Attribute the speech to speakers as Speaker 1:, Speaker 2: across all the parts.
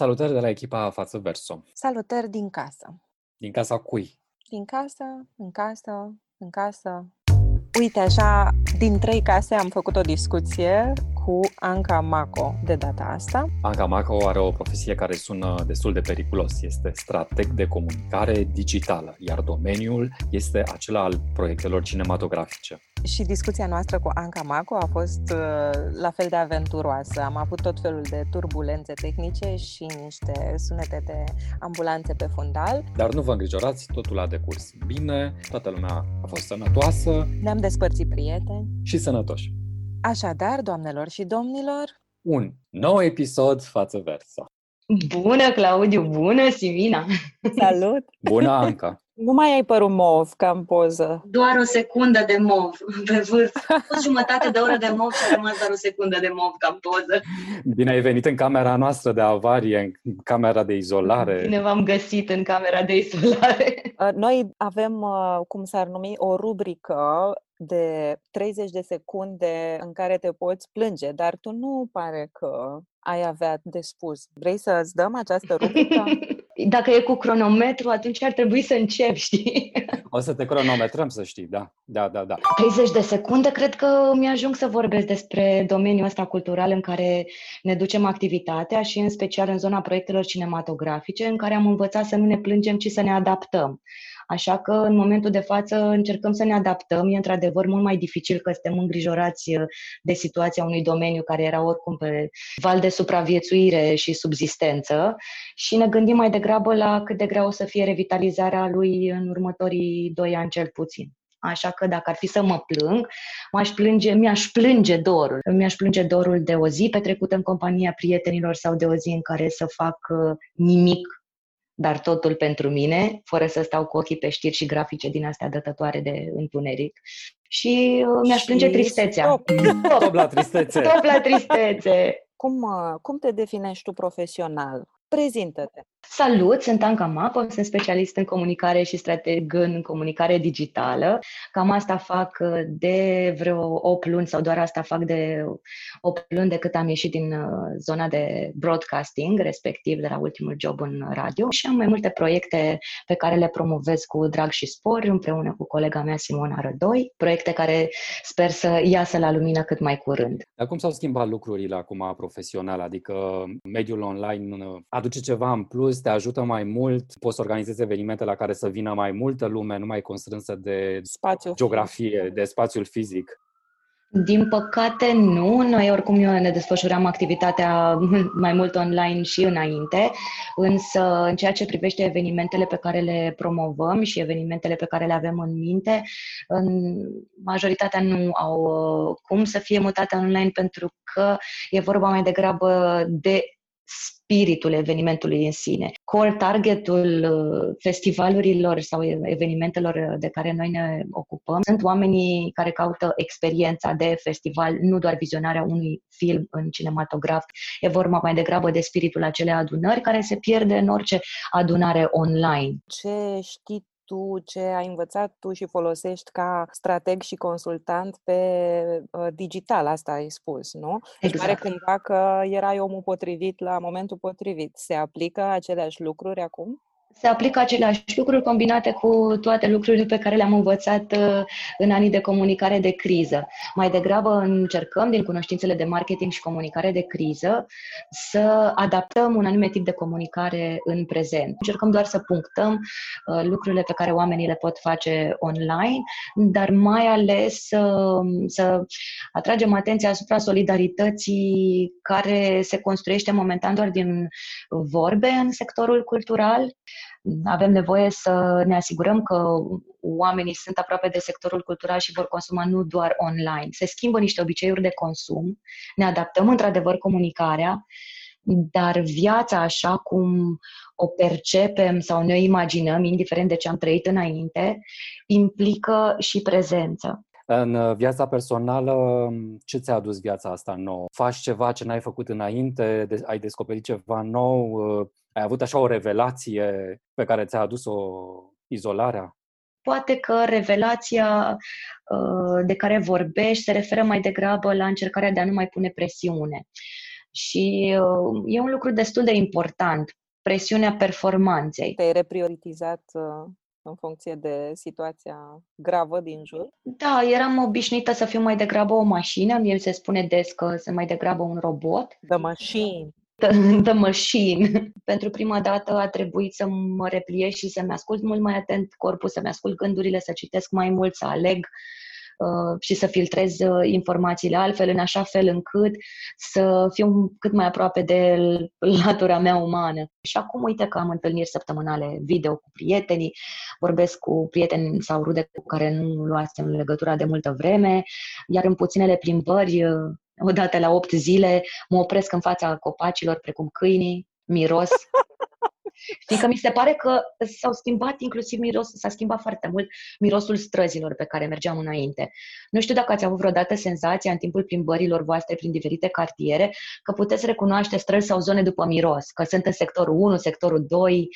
Speaker 1: Salutări de la echipa Față Verso.
Speaker 2: Salutări din casă.
Speaker 1: Din casa cui?
Speaker 2: Din casă, în casă, în casă. Uite, așa, din trei case am făcut o discuție cu Anca Maco de data asta.
Speaker 1: Anca Maco are o profesie care sună destul de periculos. Este strateg de comunicare digitală, iar domeniul este acela al proiectelor cinematografice.
Speaker 2: Și discuția noastră cu Anca Maco a fost uh, la fel de aventuroasă. Am avut tot felul de turbulențe tehnice și niște sunete de ambulanțe pe fundal.
Speaker 1: Dar nu vă îngrijorați, totul a decurs bine, toată lumea a fost sănătoasă.
Speaker 2: Ne-am despărțit prieteni.
Speaker 1: Și sănătoși.
Speaker 2: Așadar, doamnelor și domnilor,
Speaker 1: un nou episod față versa.
Speaker 3: Bună, Claudiu! Bună, Simina!
Speaker 2: Salut!
Speaker 1: Bună, Anca!
Speaker 2: Nu mai ai părul mov ca în poză.
Speaker 3: Doar o secundă de mov pe vârf. O jumătate de oră de mov și a rămas doar o secundă de mov ca în poză.
Speaker 1: Bine ai venit în camera noastră de avarie, în camera de izolare.
Speaker 3: Bine v-am găsit în camera de izolare.
Speaker 2: Noi avem, cum s-ar numi, o rubrică de 30 de secunde în care te poți plânge, dar tu nu pare că ai avea de spus. Vrei să îți dăm această rubrică?
Speaker 3: Dacă e cu cronometru, atunci ar trebui să încep, știi?
Speaker 1: O să te cronometrăm, să știi, da. Da, da, da.
Speaker 3: 30 de secunde, cred că mi-ajung să vorbesc despre domeniul ăsta cultural în care ne ducem activitatea și în special în zona proiectelor cinematografice, în care am învățat să nu ne plângem, ci să ne adaptăm. Așa că în momentul de față încercăm să ne adaptăm. E într-adevăr mult mai dificil că suntem îngrijorați uh, de situația unui domeniu care era oricum pe val de supraviețuire și subzistență și ne gândim mai degrabă la cât de grea o să fie revitalizarea lui în următorii doi ani cel puțin. Așa că dacă ar fi să mă plâng, m-aș plânge, mi-aș plânge dorul. Mi-aș plânge dorul de o zi petrecută în compania prietenilor sau de o zi în care să fac uh, nimic dar totul pentru mine, fără să stau cu ochii pe știri și grafice din astea dătătoare de întuneric. Și uh, mi-aș plânge tristețea. Stop.
Speaker 1: Top la tristețe.
Speaker 3: Top la tristețe.
Speaker 2: Cum, uh, cum te definești tu profesional? Prezintă-te!
Speaker 3: Salut, sunt Anca Mapo, sunt specialist în comunicare și strateg în comunicare digitală. Cam asta fac uh, de vreo 8 luni sau doar asta fac de 8 luni de cât am ieșit din uh, zona de broadcasting, respectiv de la ultimul job în radio și am mai multe proiecte pe care le promovez cu drag și spor împreună cu colega mea Simona Rădoi, proiecte care sper să iasă la lumină cât mai curând.
Speaker 1: Dar cum s-au schimbat lucrurile acum profesional? Adică mediul online aduce ceva în plus, te ajută mai mult, poți să organizezi evenimente la care să vină mai multă lume, nu mai constrânsă de
Speaker 2: spațiu
Speaker 1: geografie, de spațiul fizic.
Speaker 3: Din păcate nu, noi oricum ne desfășurăm activitatea mai mult online și înainte, însă în ceea ce privește evenimentele pe care le promovăm și evenimentele pe care le avem în minte, în majoritatea nu au uh, cum să fie mutate online pentru că e vorba mai degrabă de spiritul evenimentului în sine. Core targetul uh, festivalurilor sau evenimentelor de care noi ne ocupăm sunt oamenii care caută experiența de festival, nu doar vizionarea unui film în cinematograf. E vorba mai degrabă de spiritul acelei adunări care se pierde în orice adunare online.
Speaker 2: Ce știi tu, ce ai învățat tu și folosești ca strateg și consultant pe uh, digital, asta ai spus, nu? Deci exact. pare cumva că erai omul potrivit la momentul potrivit. Se aplică aceleași lucruri acum?
Speaker 3: Se aplică aceleași lucruri combinate cu toate lucrurile pe care le-am învățat uh, în anii de comunicare de criză. Mai degrabă încercăm, din cunoștințele de marketing și comunicare de criză, să adaptăm un anume tip de comunicare în prezent. Încercăm doar să punctăm uh, lucrurile pe care oamenii le pot face online, dar mai ales să, să atragem atenția asupra solidarității care se construiește momentan doar din vorbe în sectorul cultural avem nevoie să ne asigurăm că oamenii sunt aproape de sectorul cultural și vor consuma nu doar online. Se schimbă niște obiceiuri de consum, ne adaptăm într-adevăr comunicarea, dar viața așa cum o percepem sau ne imaginăm, indiferent de ce am trăit înainte, implică și prezență.
Speaker 1: În viața personală, ce ți-a adus viața asta nouă? Faci ceva ce n-ai făcut înainte? Ai descoperit ceva nou? Ai avut așa o revelație pe care ți-a adus-o izolarea?
Speaker 3: Poate că revelația uh, de care vorbești se referă mai degrabă la încercarea de a nu mai pune presiune. Și uh, e un lucru destul de important, presiunea performanței.
Speaker 2: Te-ai reprioritizat uh, în funcție de situația gravă din jur?
Speaker 3: Da, eram obișnuită să fiu mai degrabă o mașină, mie se spune des că sunt mai degrabă un robot.
Speaker 2: The machine.
Speaker 3: The, the machine. Pentru prima dată a trebuit să mă repliez și să-mi ascult mult mai atent corpul, să-mi ascult gândurile, să citesc mai mult, să aleg Uh, și să filtrez uh, informațiile altfel, în așa fel încât să fiu cât mai aproape de latura mea umană. Și acum uite că am întâlniri săptămânale video cu prietenii, vorbesc cu prieteni sau rude cu care nu luasem legătura de multă vreme, iar în puținele plimbări, uh, odată la 8 zile, mă opresc în fața copacilor precum câinii, miros Fiindcă mi se pare că s-au schimbat inclusiv miros, s-a schimbat foarte mult mirosul străzilor pe care mergeam înainte. Nu știu dacă ați avut vreodată senzația în timpul plimbărilor voastre prin diferite cartiere că puteți recunoaște străzi sau zone după miros, că sunt în sectorul 1, sectorul 2,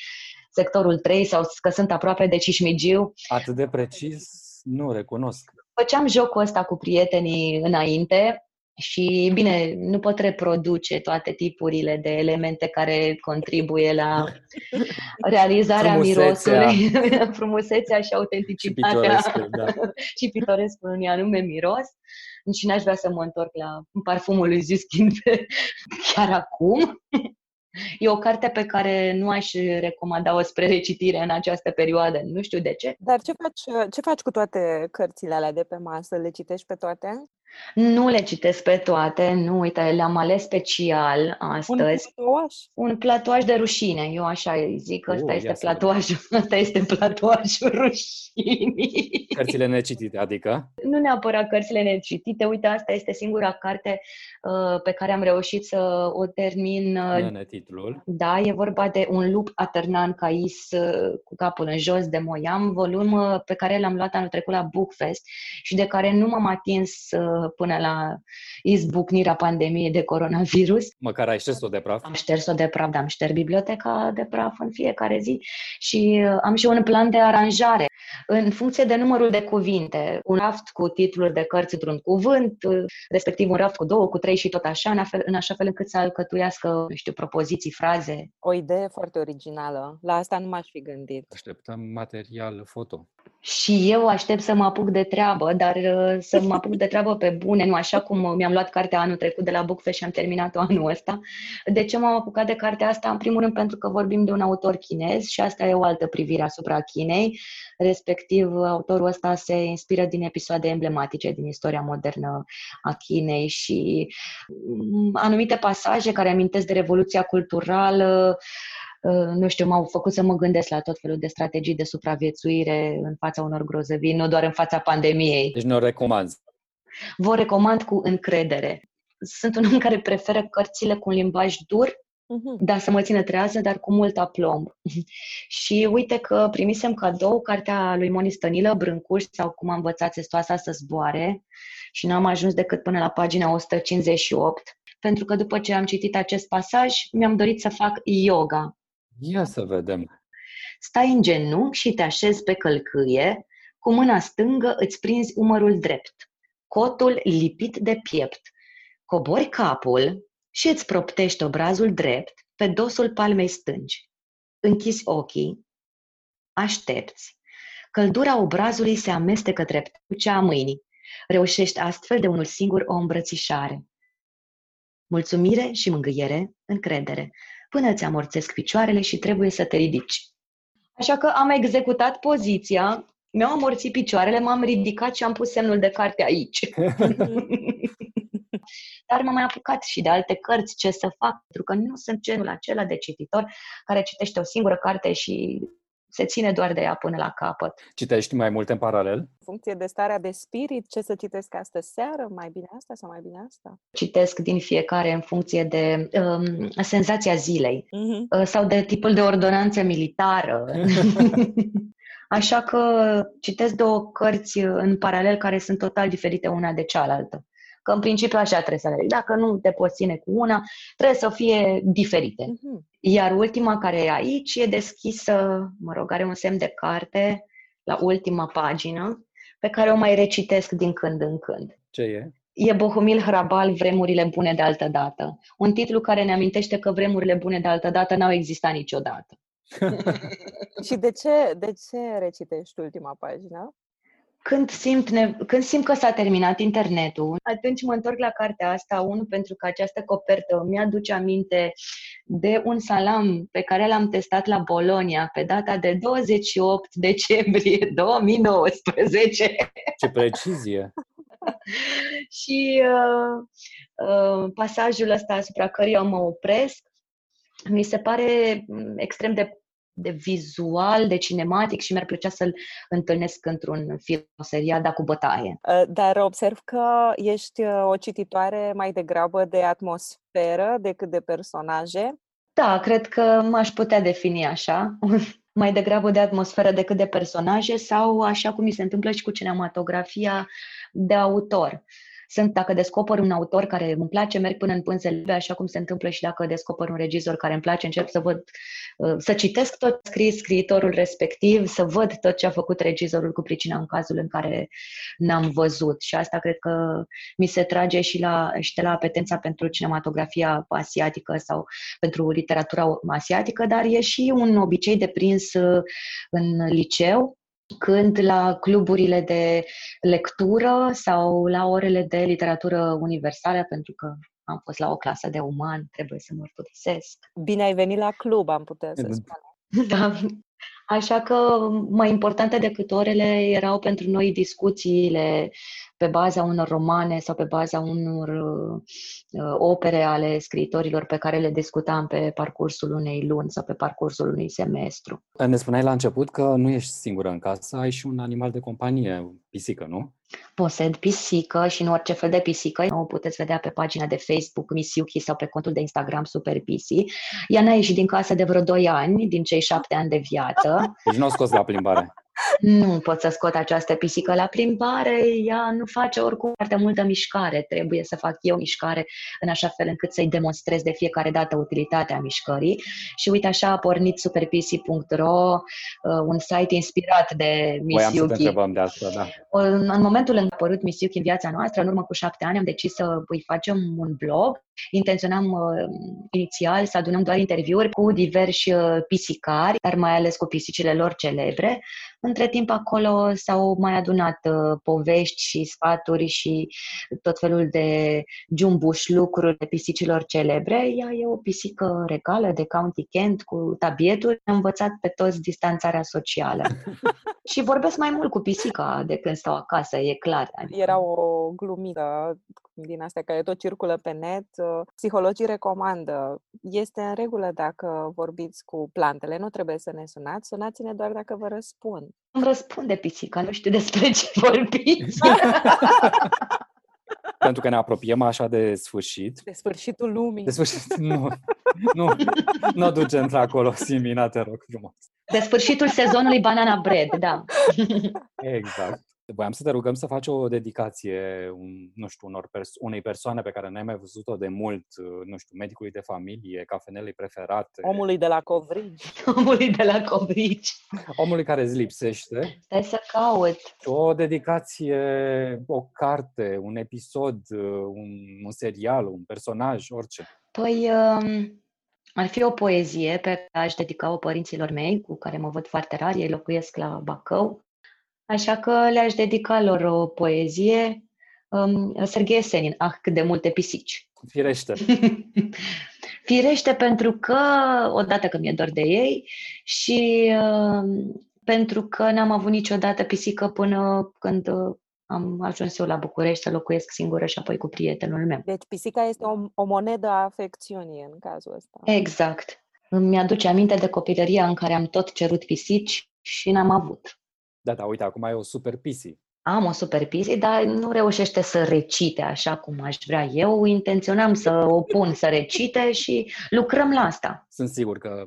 Speaker 3: sectorul 3 sau că sunt aproape de Cismigiu.
Speaker 1: Atât de precis nu recunosc.
Speaker 3: Făceam jocul ăsta cu prietenii înainte și, bine, nu pot reproduce toate tipurile de elemente care contribuie la realizarea frumusețea. mirosului, frumusețea și autenticitatea
Speaker 1: și pitorescul, da.
Speaker 3: și pitorescul unui anume miros. Și n-aș vrea să mă întorc la parfumul lui Ziskin chiar acum. E o carte pe care nu aș recomanda-o spre recitire în această perioadă. Nu știu de ce.
Speaker 2: Dar ce faci, ce faci cu toate cărțile alea de pe masă? Le citești pe toate?
Speaker 3: Nu le citesc pe toate, nu, uite, le-am ales special astăzi.
Speaker 2: Un platoaș?
Speaker 3: Un platoaș de rușine, eu așa îi zic, ăsta uh, este platoajul, ăsta este platoajul rușinii.
Speaker 1: Cărțile necitite, adică?
Speaker 3: Nu neapărat cărțile necitite, uite, asta este singura carte uh, pe care am reușit să o termin.
Speaker 1: Uh, titlul.
Speaker 3: Da, e vorba de un lup atărnan cais uh, cu capul în jos de Moiam, volum uh, pe care l-am luat anul trecut la Bookfest și de care nu m-am atins uh, până la izbucnirea pandemiei de coronavirus.
Speaker 1: Măcar ai șters-o de praf?
Speaker 3: Am șters-o de praf, dar am șters biblioteca de praf în fiecare zi și uh, am și un plan de aranjare în funcție de numărul de cuvinte. Un raft cu titluri de cărți într-un cuvânt, uh, respectiv un raft cu două, cu trei și tot așa, în, fel, în așa fel încât să alcătuiască, nu știu, propoziții, fraze.
Speaker 2: O idee foarte originală. La asta nu m-aș fi gândit.
Speaker 1: Așteptăm material foto.
Speaker 3: Și eu aștept să mă apuc de treabă, dar uh, să mă apuc de treabă pe bune, nu așa cum mi-am luat cartea anul trecut de la Bookfest și am terminat-o anul ăsta. De ce m-am apucat de cartea asta? În primul rând pentru că vorbim de un autor chinez și asta e o altă privire asupra Chinei. Respectiv, autorul ăsta se inspiră din episoade emblematice din istoria modernă a Chinei și mm, anumite pasaje care amintesc de Revoluția Culturală, Uh, nu știu, m-au făcut să mă gândesc la tot felul de strategii de supraviețuire în fața unor grozăvii, nu doar în fața pandemiei.
Speaker 1: Deci nu o recomand.
Speaker 3: Vă recomand cu încredere. Sunt un om care preferă cărțile cu un limbaj dur, uh-huh. da, să mă țină trează, dar cu mult aplomb. și uite că primisem cadou cartea lui Moni Stănilă, Brâncuș, sau cum am învățat testoasa să zboare, și n-am ajuns decât până la pagina 158, pentru că după ce am citit acest pasaj, mi-am dorit să fac yoga.
Speaker 1: Ia să vedem.
Speaker 3: Stai în genunchi și te așezi pe călcâie, cu mâna stângă îți prinzi umărul drept, cotul lipit de piept. Cobori capul și îți proptești obrazul drept pe dosul palmei stângi. Închizi ochii, aștepți. Căldura obrazului se amestecă drept cu cea a mâinii. Reușești astfel de unul singur o îmbrățișare. Mulțumire și mângâiere, încredere, până îți amorțesc picioarele și trebuie să te ridici. Așa că am executat poziția, mi-au amorțit picioarele, m-am ridicat și am pus semnul de carte aici. Dar m-am mai apucat și de alte cărți, ce să fac, pentru că nu sunt genul acela de cititor care citește o singură carte și se ține doar de ea până la capăt.
Speaker 1: Citești mai multe în paralel? În
Speaker 2: funcție de starea de spirit, ce să citesc astă seară, mai bine asta sau mai bine asta?
Speaker 3: Citesc din fiecare în funcție de um, senzația zilei uh-huh. sau de tipul de ordonanță militară. Așa că citesc două cărți în paralel care sunt total diferite una de cealaltă. Că în principiu așa trebuie să le Dacă nu te poți ține cu una, trebuie să fie diferite. Uh-huh. Iar ultima care e aici e deschisă, mă rog, are un semn de carte la ultima pagină, pe care o mai recitesc din când în când.
Speaker 1: Ce e?
Speaker 3: E Bohumil Hrabal, Vremurile bune de altă dată. Un titlu care ne amintește că vremurile bune de altă dată n-au existat niciodată.
Speaker 2: Și de ce, de ce recitești ultima pagină?
Speaker 3: Când simt, ne- când simt că s-a terminat internetul, atunci mă întorc la cartea asta, unul pentru că această copertă mi-aduce aminte de un salam pe care l-am testat la Bologna pe data de 28 decembrie 2019
Speaker 1: Ce precizie!
Speaker 3: și uh, uh, pasajul ăsta asupra căruia mă opresc mi se pare mm, extrem de, de vizual, de cinematic și mi-ar plăcea să-l întâlnesc într-un film, o seriada cu bătaie.
Speaker 2: Uh, Dar observ că ești uh, o cititoare mai degrabă de atmosferă decât de personaje.
Speaker 3: Da, cred că m-aș putea defini așa, mai degrabă de atmosferă decât de personaje sau așa cum mi se întâmplă și cu cinematografia de autor. Sunt, dacă descoper un autor care îmi place, merg până în pânzele, așa cum se întâmplă și dacă descoper un regizor care îmi place, încep să văd, uh, să citesc tot scris scriitorul respectiv, să văd tot ce a făcut regizorul cu pricina în cazul în care n-am văzut. Și asta cred că mi se trage și, la, și de la apetența pentru cinematografia asiatică sau pentru literatura asiatică, dar e și un obicei de prins uh, în liceu, când la cluburile de lectură sau la orele de literatură universală, pentru că am fost la o clasă de uman, trebuie să mărturisesc.
Speaker 2: Bine ai venit la club, am putea să
Speaker 1: Evident.
Speaker 2: spunem.
Speaker 3: Da. Așa că mai importante decât orele erau pentru noi discuțiile pe baza unor romane sau pe baza unor uh, opere ale scriitorilor pe care le discutam pe parcursul unei luni sau pe parcursul unui semestru.
Speaker 1: Ne spuneai la început că nu ești singură în casă, ai și un animal de companie, pisică, nu?
Speaker 3: Posed pisică și nu orice fel de pisică. O puteți vedea pe pagina de Facebook Miss Yuki sau pe contul de Instagram Super Pisi. Ea n-a ieșit din casă de vreo 2 ani, din cei 7 ani de viață.
Speaker 1: Deci nu o scos la plimbare.
Speaker 3: Nu pot să scot această pisică la plimbare, ea nu face oricum foarte multă mișcare. Trebuie să fac eu mișcare în așa fel încât să-i demonstrez de fiecare dată utilitatea mișcării. Și uite așa a pornit superpisi.ro, uh, un site inspirat de Miss
Speaker 1: Voiam să te
Speaker 3: Yuki.
Speaker 1: întrebăm de asta, da.
Speaker 3: În, în momentul în care a apărut Miss Yuki în viața noastră, în urmă cu șapte ani, am decis să îi facem un blog. Intenționam uh, inițial să adunăm doar interviuri cu diversi uh, pisicari, dar mai ales cu pisicile lor celebre. Între timp acolo s-au mai adunat uh, povești și sfaturi și tot felul de jumbuș lucruri de pisicilor celebre. Ea e o pisică regală de County Kent cu tabieturi. Am învățat pe toți distanțarea socială. și vorbesc mai mult cu pisica de când stau acasă, e clar. Adică-
Speaker 2: Era o glumită din astea care tot circulă pe net. Uh, Psihologii recomandă. Este în regulă dacă vorbiți cu plantele, nu trebuie să ne sunați, sunați-ne doar dacă vă răspund.
Speaker 3: Îmi răspunde pisica, nu știu despre ce vorbiți.
Speaker 1: Pentru că ne apropiem așa de sfârșit.
Speaker 2: De sfârșitul lumii.
Speaker 1: De sfârșit, nu. Nu, nu duce într-acolo, Simina, te rog frumos.
Speaker 3: De sfârșitul sezonului Banana Bread, da.
Speaker 1: Exact. Voiam să te rugăm să faci o dedicație, un, nu știu, unor pers- unei persoane pe care n-ai mai văzut-o de mult, nu știu, medicului de familie, cafenelei preferate,
Speaker 2: Omului de la Covrigi.
Speaker 3: Omului de la Cobrici.
Speaker 1: omului care îți lipsește.
Speaker 3: Stai să caut.
Speaker 1: O dedicație, o carte, un episod, un, un serial, un personaj, orice.
Speaker 3: Păi, um, ar fi o poezie pe care aș dedica-o părinților mei, cu care mă văd foarte rar, ei locuiesc la Bacău. Așa că le-aș dedica lor o poezie. Um, Serghei Senin, Ah, cât de multe pisici.
Speaker 1: Firește.
Speaker 3: Firește pentru că, odată că mi-e dor de ei și uh, pentru că n-am avut niciodată pisică până când uh, am ajuns eu la București să locuiesc singură și apoi cu prietenul meu.
Speaker 2: Deci pisica este o, o monedă a afecțiunii în cazul ăsta.
Speaker 3: Exact. Îmi aduce aminte de copilăria în care am tot cerut pisici și n-am avut.
Speaker 1: Da, da, uite, acum ai o super pisi.
Speaker 3: Am o super pisi, dar nu reușește să recite așa cum aș vrea eu. Intenționam să o pun să recite și lucrăm la asta.
Speaker 1: Sunt sigur că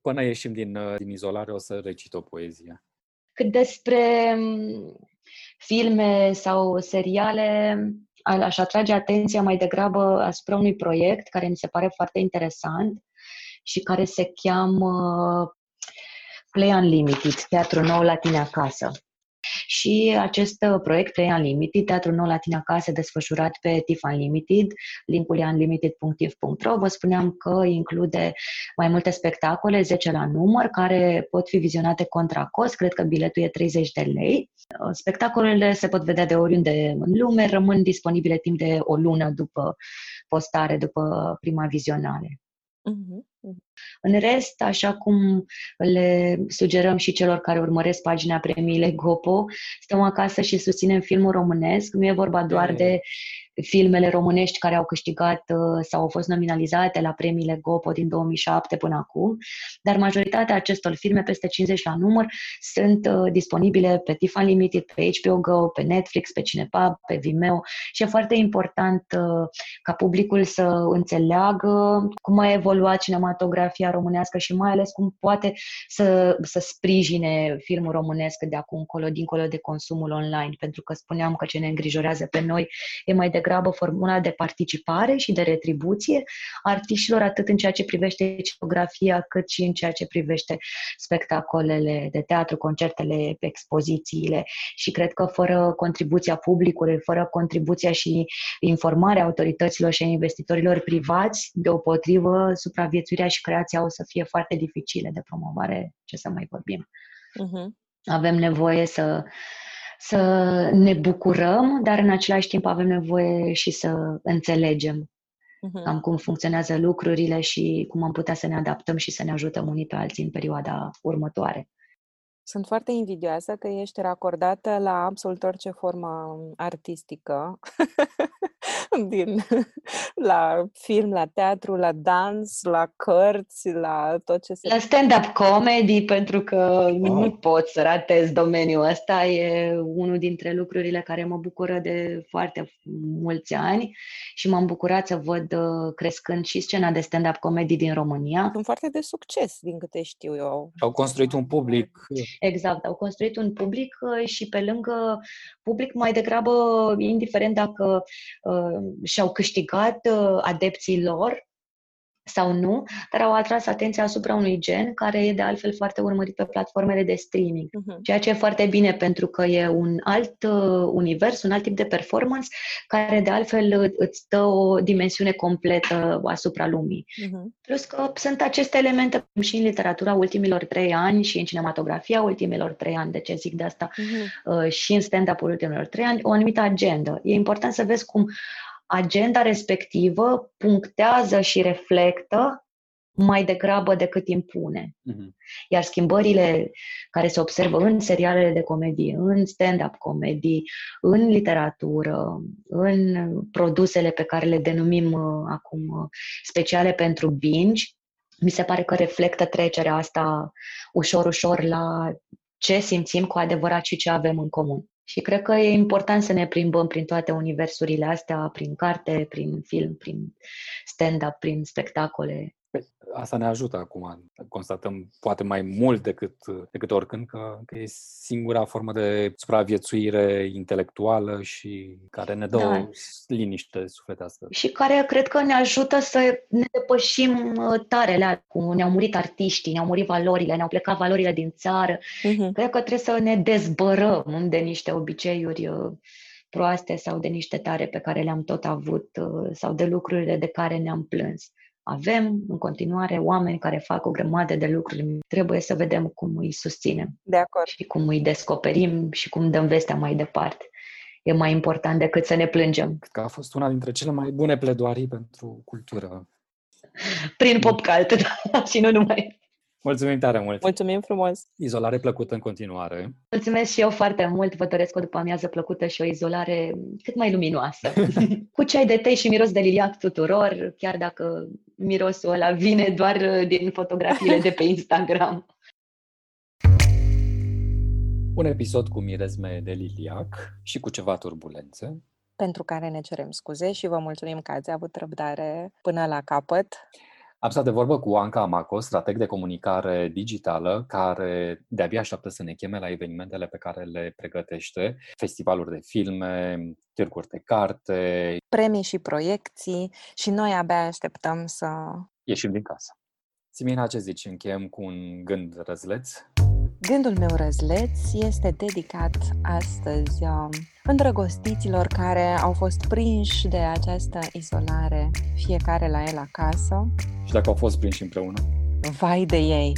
Speaker 1: până ieșim din, din izolare o să recit o poezie.
Speaker 3: Cât despre mm, filme sau seriale, aș atrage atenția mai degrabă asupra unui proiect care mi se pare foarte interesant și care se cheamă Play Unlimited, Teatru Nou la tine acasă. Și și acest uh, proiect Play Unlimited, Teatrul Nou Latina Acasă, desfășurat pe TIFF Unlimited, linkul e unlimited.tif.ro, vă spuneam că include mai multe spectacole, 10 la număr, care pot fi vizionate contra cost, cred că biletul e 30 de lei. Uh, spectacolele se pot vedea de oriunde în lume, rămân disponibile timp de o lună după postare, după prima vizionare. Uh-huh. În rest, așa cum le sugerăm și celor care urmăresc pagina premiile Gopo, stăm acasă și susținem filmul românesc. Nu e vorba doar de filmele românești care au câștigat uh, sau au fost nominalizate la premiile Gopo din 2007 până acum, dar majoritatea acestor filme, peste 50 la număr, sunt uh, disponibile pe TIFF Unlimited, pe HBO Go, pe Netflix, pe Cinepub, pe Vimeo și e foarte important uh, ca publicul să înțeleagă cum a evoluat cinematografia românească și mai ales cum poate să, să sprijine filmul românesc de acum încolo, dincolo de consumul online, pentru că spuneam că ce ne îngrijorează pe noi e mai degrabă degrabă formula de participare și de retribuție artiștilor, atât în ceea ce privește geografia, cât și în ceea ce privește spectacolele de teatru, concertele, expozițiile. Și cred că fără contribuția publicului, fără contribuția și informarea autorităților și a investitorilor privați, deopotrivă, supraviețuirea și creația o să fie foarte dificile de promovare, ce să mai vorbim. Uh-huh. Avem nevoie să să ne bucurăm, dar în același timp avem nevoie și să înțelegem uh-huh. cam cum funcționează lucrurile și cum am putea să ne adaptăm și să ne ajutăm unii pe alții în perioada următoare.
Speaker 2: Sunt foarte invidioasă că ești racordată la absolut orice formă artistică, din, la film, la teatru, la dans, la cărți, la tot ce se...
Speaker 3: La stand-up comedy, pentru că oh. nu pot să ratez domeniul ăsta, e unul dintre lucrurile care mă bucură de foarte mulți ani și m-am bucurat să văd uh, crescând și scena de stand-up comedy din România.
Speaker 2: Sunt foarte de succes, din câte știu eu.
Speaker 1: Au construit un public
Speaker 3: Exact, au construit un public uh, și pe lângă public mai degrabă, indiferent dacă uh, și-au câștigat uh, adepții lor, sau nu, dar au atras atenția asupra unui gen care e de altfel foarte urmărit pe platformele de streaming. Uh-huh. Ceea ce e foarte bine pentru că e un alt uh, univers, un alt tip de performance care de altfel îți dă o dimensiune completă asupra lumii. Uh-huh. Plus că sunt aceste elemente și în literatura ultimilor trei ani și în cinematografia ultimilor trei ani, de ce zic de asta, uh-huh. uh, și în stand-up-ul ultimilor trei ani, o anumită agendă. E important să vezi cum agenda respectivă punctează și reflectă mai degrabă decât impune. Uh-huh. Iar schimbările care se observă în serialele de comedie, în stand-up comedy, în literatură, în produsele pe care le denumim uh, acum uh, speciale pentru binge, mi se pare că reflectă trecerea asta ușor, ușor la ce simțim cu adevărat și ce avem în comun. Și cred că e important să ne plimbăm prin toate universurile astea, prin carte, prin film, prin stand-up, prin spectacole.
Speaker 1: Păi, asta ne ajută acum. Constatăm poate mai mult decât, decât oricând că, că e singura formă de supraviețuire intelectuală și care ne dă da. liniște sufletească.
Speaker 3: Și care cred că ne ajută să ne depășim uh, tarele. Cum ne-au murit artiștii, ne-au murit valorile, ne-au plecat valorile din țară. Uh-huh. Cred că trebuie să ne dezbărăm de niște obiceiuri uh, proaste sau de niște tare pe care le-am tot avut uh, sau de lucrurile de care ne-am plâns avem în continuare oameni care fac o grămadă de lucruri. Trebuie să vedem cum îi susținem.
Speaker 2: De acord.
Speaker 3: Și cum îi descoperim și cum dăm vestea mai departe. E mai important decât să ne plângem.
Speaker 1: Cred că a fost una dintre cele mai bune pledoarii pentru cultură.
Speaker 3: Prin pop cult, da, și nu numai.
Speaker 1: Mulțumim tare mult!
Speaker 2: Mulțumim frumos!
Speaker 1: Izolare plăcută în continuare!
Speaker 3: Mulțumesc și eu foarte mult! Vă doresc o după amiază plăcută și o izolare cât mai luminoasă. Cu ceai de tei și miros de liliac tuturor, chiar dacă mirosul ăla vine doar din fotografiile de pe Instagram.
Speaker 1: Un episod cu mirezme de liliac și cu ceva turbulențe.
Speaker 2: Pentru care ne cerem scuze și vă mulțumim că ați avut răbdare până la capăt.
Speaker 1: Am stat de vorbă cu Anca Amaco, strateg de comunicare digitală, care de-abia așteaptă să ne cheme la evenimentele pe care le pregătește, festivaluri de filme, târguri de carte,
Speaker 2: premii și proiecții și noi abia așteptăm să
Speaker 1: ieșim din casă. Simina, ce zici? Încheiem cu un gând răzleț?
Speaker 2: Gândul meu răzleț este dedicat astăzi um, îndrăgostiților care au fost prinși de această izolare, fiecare la el acasă.
Speaker 1: Și dacă au fost prinși împreună?
Speaker 2: Vai de ei!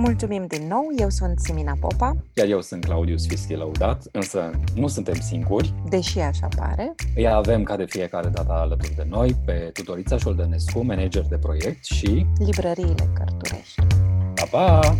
Speaker 2: Mulțumim din nou, eu sunt Simina Popa.
Speaker 1: Iar eu sunt Claudius Fischi Lăudat, însă nu suntem singuri.
Speaker 2: Deși așa pare.
Speaker 1: Îi avem ca de fiecare dată alături de noi pe Tutorița Șoldănescu, manager de proiect și...
Speaker 2: Librăriile Cărturești.
Speaker 1: Pa, pa!